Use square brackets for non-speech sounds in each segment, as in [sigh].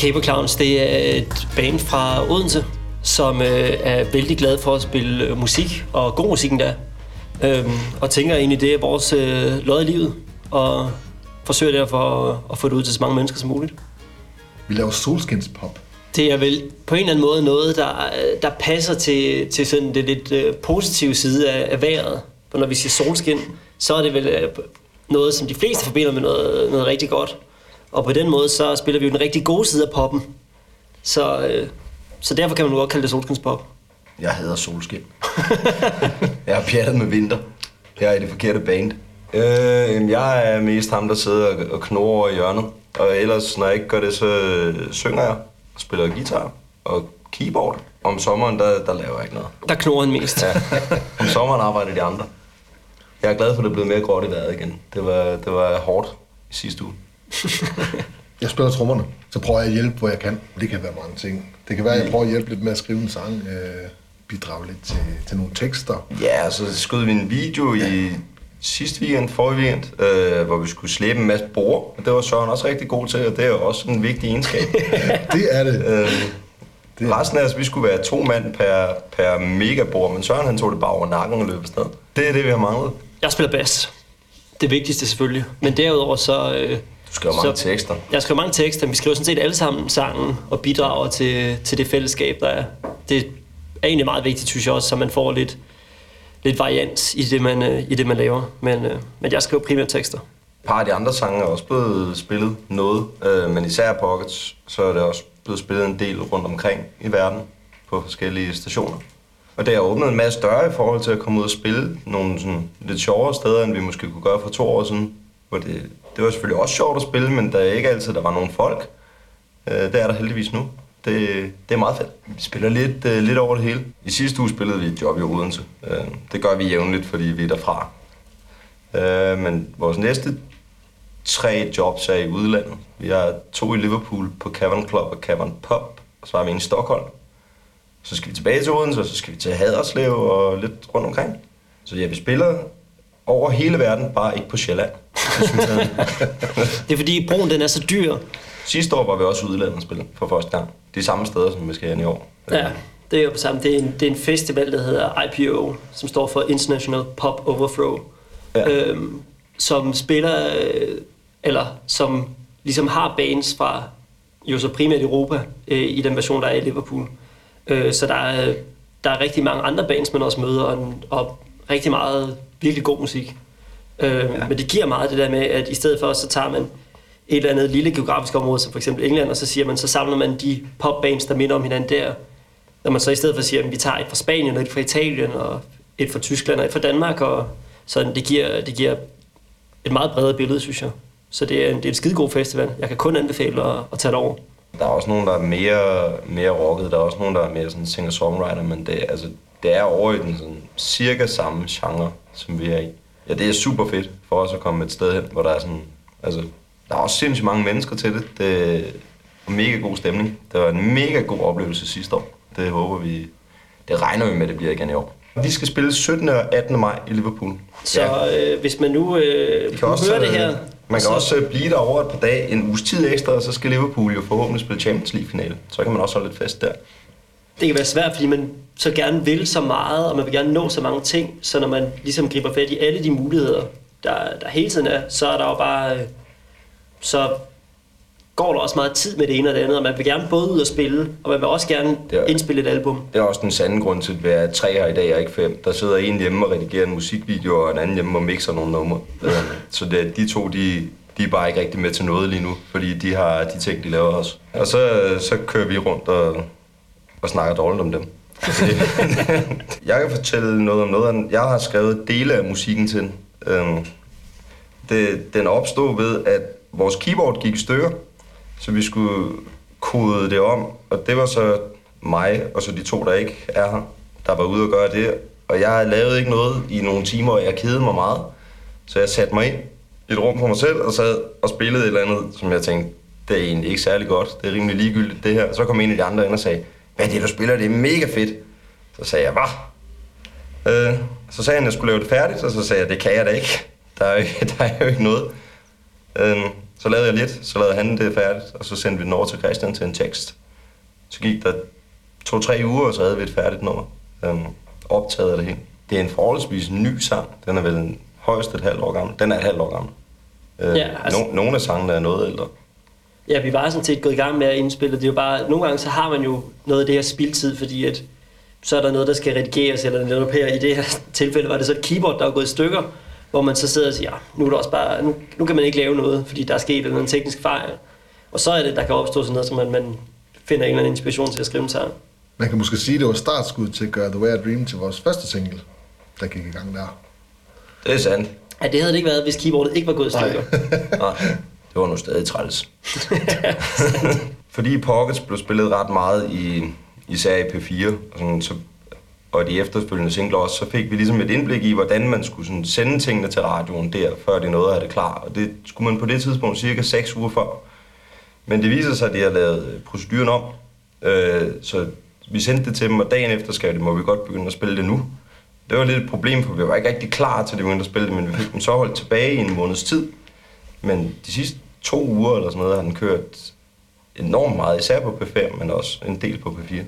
Cable Clowns, det er et band fra Odense, som øh, er vældig glad for at spille øh, musik, og god musik endda. Øhm, og tænker egentlig, det er vores øh, lod i livet, og forsøger derfor at, at få det ud til så mange mennesker som muligt. Vi laver solskinspop. Det er vel på en eller anden måde noget, der, der passer til, til sådan det lidt øh, positive side af, af vejret. For når vi siger solskin, så er det vel øh, noget, som de fleste forbinder med noget, noget rigtig godt. Og på den måde, så spiller vi jo den rigtig gode side af poppen. Så, øh, så derfor kan man jo godt kalde det solskinspop. Jeg hader solskin. [laughs] jeg har pjattet med vinter. Jeg er i det forkerte band. Øh, jeg er mest ham, der sidder og, og knurrer over i hjørnet. Og ellers, når jeg ikke gør det, så øh, synger jeg og spiller guitar og keyboard. Om sommeren, der, der laver jeg ikke noget. Der knurrer han mest. Ja. Om sommeren arbejder de andre. Jeg er glad for, at det er blevet mere gråt i vejret igen. Det var, det var hårdt i sidste uge. [laughs] Jeg spiller trommerne, så prøver jeg at hjælpe, hvor jeg kan. Det kan være mange ting. Det kan være, at jeg prøver at hjælpe lidt med at skrive en sang, øh, bidrage lidt til, til nogle tekster. Ja, så skød vi en video i sidste weekend, forrige weekend, øh, hvor vi skulle slæbe en masse bord. Og det var Søren også rigtig god til, og det er jo også en vigtig egenskab. [laughs] Det er det. øh, resten af os, vi skulle være to mand per, per megabord, men Søren han tog det bare over nakken og løb afsted. Det er det, vi har manglet. Jeg spiller bass. Det vigtigste selvfølgelig. Men derudover så... Øh, Du skriver mange så, tekster. Jeg skriver mange tekster. Vi skriver sådan set alle sammen sangen og bidrager til, til det fællesskab, der er. Det er egentlig meget vigtigt, synes jeg også, så man får lidt, lidt varians i det, man, øh, i det, man laver. Men, øh, men jeg skriver primært tekster. Et par af de andre sange er også blevet spillet noget, øh, men især Pockets, så er det også blevet spillet en del rundt omkring i verden på forskellige stationer. Og det har åbnet en masse døre i forhold til at komme ud og spille nogle sådan lidt sjovere steder, end vi måske kunne gøre for to år siden. Hvor det, det var selvfølgelig også sjovt at spille, men der er ikke altid, der var nogen folk. Øh, det er der heldigvis nu. Det, det er meget fedt. Vi spiller lidt, øh, lidt over det hele. I sidste uge spillede vi et job i Odense. Øh, det gør vi jævnligt, fordi vi er derfra. Øh, men vores næste tre jobs er i udlandet. Vi har to i Liverpool på Cavern Club og Cavern Pub, og så har vi en i Stockholm. Så skal vi tilbage til Odense, og så skal vi til Haderslev og lidt rundt omkring. Så ja, vi spiller over hele verden, bare ikke på Sjælland. Det synes jeg. Det er fordi broen den er så dyr. Sidste år var vi også i udlandet og spille for første gang. De samme steder, som vi skal hen i år. Ja, det er jo på samme. Det er, en, det er en festival, der hedder IPO, som står for International Pop Overthrow. Ja. Øhm, som spiller, øh, eller som ligesom har bands fra jo så primært Europa øh, i den version, der er i Liverpool. Øh, så der er, der er rigtig mange andre bands, man også møder, og, en- og rigtig meget virkelig god musik. Øh, ja. Men det giver meget det der med, at i stedet for, så tager man et eller andet lille geografisk område, som for eksempel England, og så siger man, så samler man de popbands, der minder om hinanden der. Når man så i stedet for siger, at vi tager et fra Spanien, og et fra Italien, og et fra Tyskland, og et fra Danmark, og så det giver, det giver et meget bredere billede, synes jeg. Så det er en, det er en skide god festival. Jeg kan kun anbefale at, at tage det over. Der er også nogen, der er mere, mere rocket. Der er også nogen, der er mere sådan singer-songwriter, men det, altså, det er over i den sådan, cirka samme genre, som vi er i. Ja, det er super fedt for os at komme et sted hen, hvor der er sådan... Altså, der er også sindssygt mange mennesker til det. Det er mega god stemning. Det var en mega god oplevelse sidste år. Det håber vi... Det regner vi med, det bliver igen i år. Vi skal spille 17. og 18. maj i Liverpool. Så øh, hvis man nu, øh, kan også, hører det her... øh, Man kan så, også øh, blive der over et par dage, en uges tid ekstra, og så skal Liverpool jo forhåbentlig spille Champions League-finale. Så kan man også holde lidt fest der. Det kan være svært, fordi man så gerne vil så meget, og man vil gerne nå så mange ting, så når man ligesom griber fat i alle de muligheder, der, der hele tiden er, så er der jo bare... øh, Så går der også meget tid med det ene og det andet, og man vil gerne både ud og spille, og man vil også gerne er- indspille et album. Det er også den sande grund til, at vi er tre her i dag, og ikke fem. Der sidder en hjemme og redigerer en musikvideo, og en anden hjemme og mixer nogle numre. Øh, Så det, er- de to, de, de er bare ikke rigtig med til noget lige nu, fordi de har de ting, de laver også. Og så, så kører vi rundt og, og snakker dårligt om dem. [laughs] jeg kan fortælle noget om noget. Jeg har skrevet dele af musikken til den. Øhm, det, den opstod ved, at vores keyboard gik i stykker, så vi skulle kode det om, og det var så mig og så de to, der ikke er her, der var ude og gøre det. Og jeg lavede ikke noget i nogle timer, og jeg kedede mig meget. Så jeg satte mig ind i et rum for mig selv og sad og spillede et eller andet, som jeg tænkte, det er egentlig ikke særlig godt. Det er rimelig ligegyldigt, det her. Så kom en af de andre ind og sagde, hvad er det, du spiller? Det er mega fedt. Så sagde jeg, hvad? Øh, så sagde han, at jeg skulle lave det færdigt, og så sagde jeg, det kan jeg da ikke. Der er jo, [laughs] der er jo ikke noget. Øh, Så lavede jeg lidt, så lavede han det færdigt, og så sendte vi den over til Christian til en tekst. Så gik der to-tre uger, og så havde vi et færdigt nummer. Um, optaget af det hele. Det er en forholdsvis ny sang. Den er vel en, højst et halvt år gammel. Den er et halvt år gammel. Uh, Ja, altså- no, nogle af sangene er noget ældre. Ja, vi var sådan set gået i gang med at indspille. Det er jo bare, nogle gange så har man jo noget af det her spildtid, fordi at så er der noget, der skal redigeres, eller netop her i det her tilfælde var det så et keyboard, der er gået i stykker, hvor man så sidder og siger, ja, nu, er det også bare, nu, nu kan man ikke lave noget, fordi der er sket en eller anden teknisk fejl. Og så er det, der kan opstå sådan noget, som man, man finder en eller anden inspiration til at skrive en sang. Man kan måske sige, at det var startskud til at gøre The Way I Dream til vores første single, der gik i gang der. Det er sandt. Ja, det havde det ikke været, hvis keyboardet ikke var gået i stykker. Nej, det var nu stadig træls. Fordi Pockets blev spillet ret meget i, især i P4, og, sådan, så, og de efterfølgende singler også, så fik vi ligesom et indblik i, hvordan man skulle sådan sende tingene til radioen der, før de nåede at have det klar. Og det skulle man på det tidspunkt cirka 6 uger før. Men det viser sig, at de har lavet proceduren om, øh, så vi sendte det til dem, og dagen efter skrev de, må vi godt begynde at spille det nu. Det var lidt et problem, for vi var ikke rigtig klar til, at de begyndte at spille det, men vi fik dem så holdt tilbage i en måneds tid. Men de sidste to uger eller sådan noget har den kørt enormt meget, især på P5, men også en del på P4.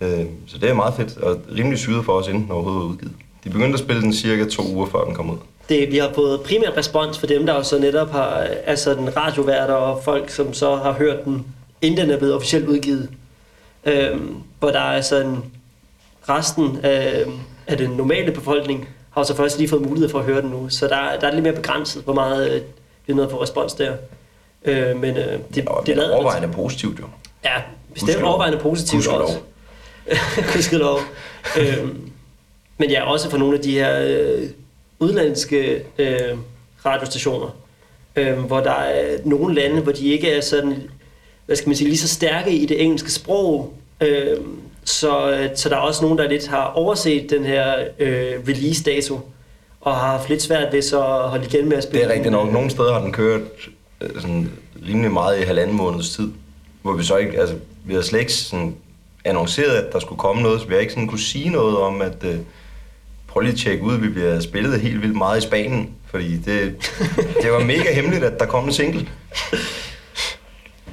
Øh, så det er meget fedt, og rimelig syret for os, inden den overhovedet var udgivet. De begyndte at spille den cirka to uger, før den kom ud. det, vi har fået primært respons for dem, der også netop har, altså den radioværter og folk, som så har hørt den, inden den er blevet officielt udgivet. Øh, hvor der er sådan resten af, af den normale befolkning, har så først lige fået mulighed for at høre den nu. Så der, der er det lidt mere begrænset, hvor meget øh, vi er nået for respons der. Øh, men øh, det, Og det det er lader overvejende positivt jo. Ja, bestemt Gudskelov. overvejende positivt Gudskelov. også. [laughs] Gudskelov. øhm, men ja, også for nogle af de her øh, udlandske øh, radiostationer, øh, hvor der er nogle lande, hvor de ikke er sådan, hvad skal man sige, lige så stærke i det engelske sprog. Øhm, øh, så, så der er også nogen, der lidt har overset den her øh, release-dato, og har haft lidt svært ved så at holde igen med at spille. Det er rigtigt nok. Nogle steder har den kørt øh, sådan rimelig meget i halvanden måneds tid, hvor vi så ikke, altså, vi har slet ikke sådan annonceret, at der skulle komme noget, så vi har ikke sådan kunne sige noget om, at øh, prøv lige at tjekke ud, vi bliver spillet helt vildt meget i Spanien, fordi det, det var mega hemmeligt, at der kom en single.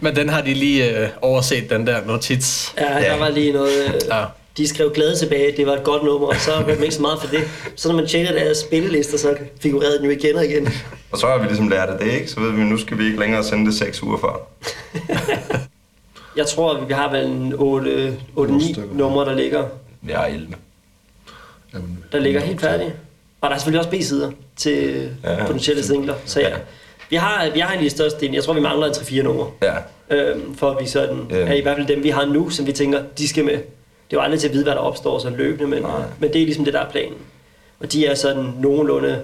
Men den har de lige øh, overset, den der notits. Ja, der Ja. var lige noget... Øh, Ja. De skrev glade tilbage, det var et godt nummer, og så [laughs] hørte man ikke så meget for det. Så når man tjekker deres spillelister, så figurerede den jo igen og igen. Og så har vi ligesom lært af det, ikke? Så ved vi, nu skal vi ikke længere sende det seks uger før. [laughs] Jeg tror, vi har vel en 8-9 stykker. numre, der ligger, Jeg er 11. Jamen, der ligger helt færdige. Og der er selvfølgelig også B-sider til Ja, ja, potentielle singler. Så ja, Ja. Vi har, vi har en liste største del. Jeg tror, vi mangler en 3-4 numre. Ja, Øhm, for at vi sådan, Øhm. er i hvert fald dem, vi har nu, som vi tænker, de skal med. Det er jo aldrig til at vide, hvad der opstår sådan løbende, men, Nej. men det er ligesom det, der er planen. Og de er sådan nogenlunde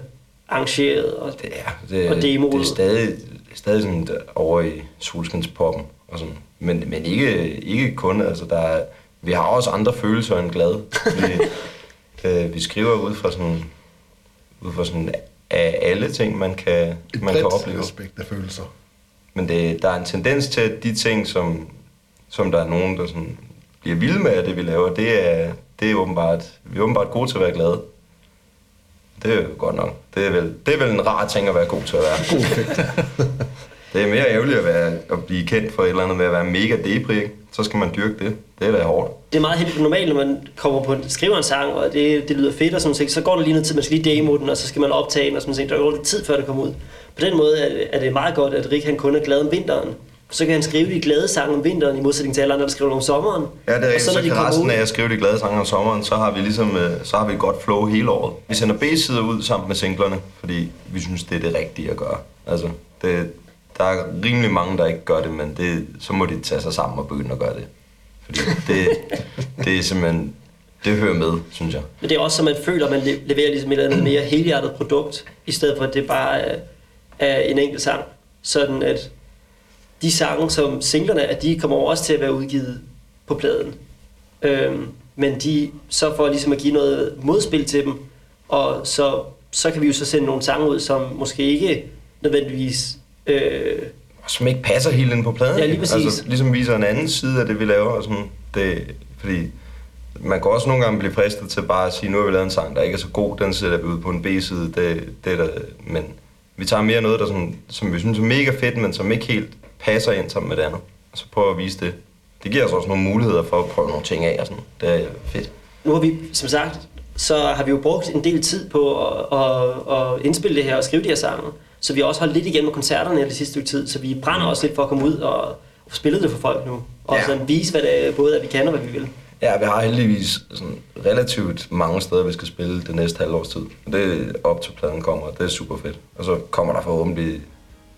arrangeret, og det er, det, Og demoet. det er stadig, over sådan over i solskinspoppen og sådan. Men, men ikke, ikke kun, altså der er, vi har også andre følelser end glade. [laughs] Vi, øh, vi skriver ud fra sådan, ud fra sådan af alle ting, man kan, Et man kan opleve. aspekt af følelser. Men det, der er en tendens til, at de ting, som, som der er nogen, der sådan bliver vilde med af det, vi laver, det er, det er åbenbart, vi er åbenbart gode til at være glade. Det er jo godt nok. Det er, vel, det er vel en rar ting at være god til at være. God. [laughs] Det er mere ærgerligt at, være, at blive kendt for et eller andet med at være mega debri, ikke? Så skal man dyrke det. Det er da hårdt. det er meget helt normalt, når man kommer på en, skriver en sang, og det, det lyder fedt og sådan noget, så går der lige noget tid, man skal lige demo den, og så skal man optage den, og sådan noget. Der går lidt tid, før det kommer ud. På den måde er det, er det meget godt, at Rik han kun er glad om vinteren. Så kan han skrive de glade sange om vinteren, i modsætning til alle andre, der skriver om sommeren. Ja, det er og rigtigt. Så, så når de kan resten ud- af at skrive de glade sange om sommeren, så har vi ligesom, øh, så har vi et godt flow hele året. Vi sender B-sider ud sammen med singlerne, fordi vi synes, det er det rigtige at gøre. Altså, det, der er rimelig mange, der ikke gør det, men det, så må de tage sig sammen og begynde at gøre det. Fordi det, det er simpelthen, det hører med, synes jeg. Men det er også så, man føler, at man leverer ligesom et eller andet mere helhjertet produkt, i stedet for at det bare er, er en enkelt sang. Sådan at de sange, som singlerne er, de kommer også til at være udgivet på pladen. Øhm, men de så for ligesom at give noget modspil til dem, og så, så kan vi jo så sende nogle sange ud, som måske ikke nødvendigvis... Øh, Som ikke passer helt ind på pladen. Ja, lige præcis. Altså, ligesom viser en anden side af det, vi laver. Og sådan, det, fordi man kan også nogle gange blive fristet til bare at sige, nu har vi lavet en sang, der ikke er så god, den sætter vi ud på en B-side. Det, det er der, men, vi tager mere noget, der sådan, som vi synes er mega fedt, men som ikke helt passer ind sammen med det andet. Og så prøver at vise det. Det giver os også nogle muligheder for at prøve nogle ting af og sådan. Det er fedt. Nu har vi, som sagt, så har vi jo brugt en del tid på at, at, at indspille det her og skrive de her sange. Så vi har også holdt lidt igen med koncerterne det sidste stykke tid, så vi brænder også lidt for at komme ud og, spille det for folk nu. Og Ja. sådan vise, hvad det er, både at vi kan og hvad vi vil. Ja, vi har heldigvis sådan relativt mange steder, vi skal spille det næste halvårs tid. Det er op til pladen kommer, det er super fedt. Og så kommer der forhåbentlig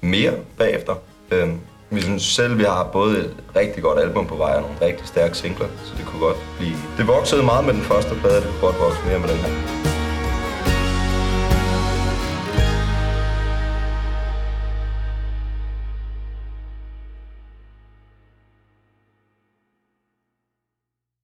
mere bagefter. Øhm, vi synes selv, vi har både et rigtig godt album på vej og nogle rigtig stærke singler, så det kunne godt blive... Det voksede meget med den første plade, det kunne godt vokse mere med den her.